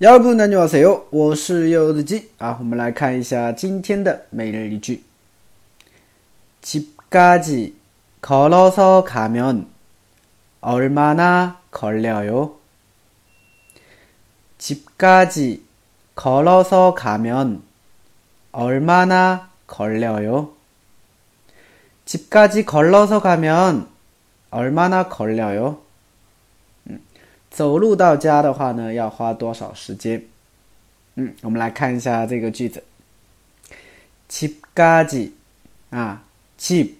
여러분 안녕하세요. 我是柚子鸡啊，我们来看一下今天的每日一句。집까지걸어서가면얼마나걸려요 집까지 걸어서 가면 얼마나 걸려요? 집까지 걸어서 가면 얼마나 걸려요? 走路到家的话呢，要花多少时间？嗯，我们来看一下这个句子。 집까지 啊，집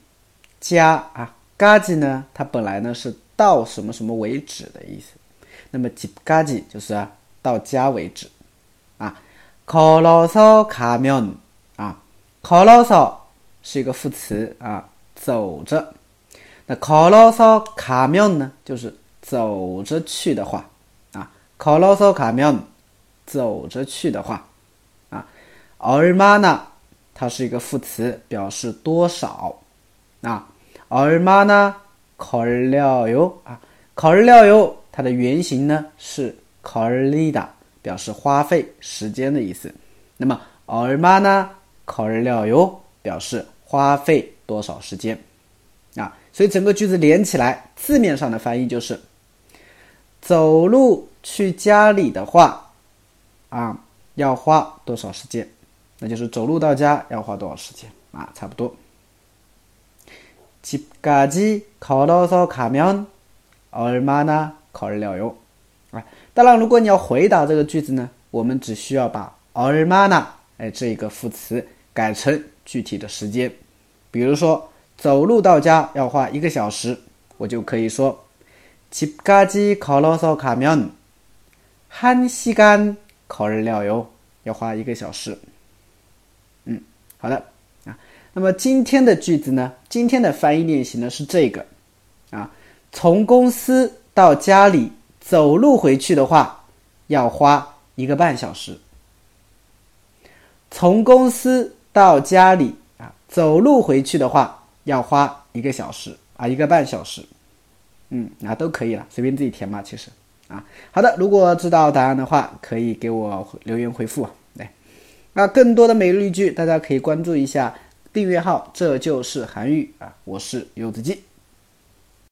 家啊，까지呢，它本来呢是到什么什么为止的意思。那么 집까지 就是到家为止。啊。 걸어서 가면 아, 걸어서 是一个副词啊，走着。那 걸어서 가면 呢，就是 走着去的话啊。 걸어서 가면 走着去的话啊。 얼마나 它是一个副词，表示多少啊。 얼마나 걸려요 啊。 걸려요 它的原型呢是 걸리다。表示花费时间的意思。那么얼마나걸려 요？ 表示花费多少时间啊？所以整个句子连起来，字面上的翻译就是： 走路去家里的话，啊，要花多少时间？那就是走路到家要花多少时间啊？差不多。집까지걸어서가면얼마나걸려 요？ 啊。当然，如果你要回答这个句子呢，我们只需要把 얼마나哎这一个副词改成具体的时间。比如说，走路到家要花一个小时，我就可以说 집까지걸어서가면한시간걸려 요， 要花一个小时。嗯，好的啊。那么今天的句子呢，今天的翻译练习呢是这个啊，从公司到家里。走路回去的话，要花一个半小时。从公司到家里啊，走路回去的话，要花一个小时啊，一个半小时。 嗯，那都可以了，随便自己填吧，其实啊。好的，如果知道答案的话，可以给我留言回复。对，那更多的每日一句，大家可以关注一下订阅号，这就是韩愈啊，我是柚子鸡。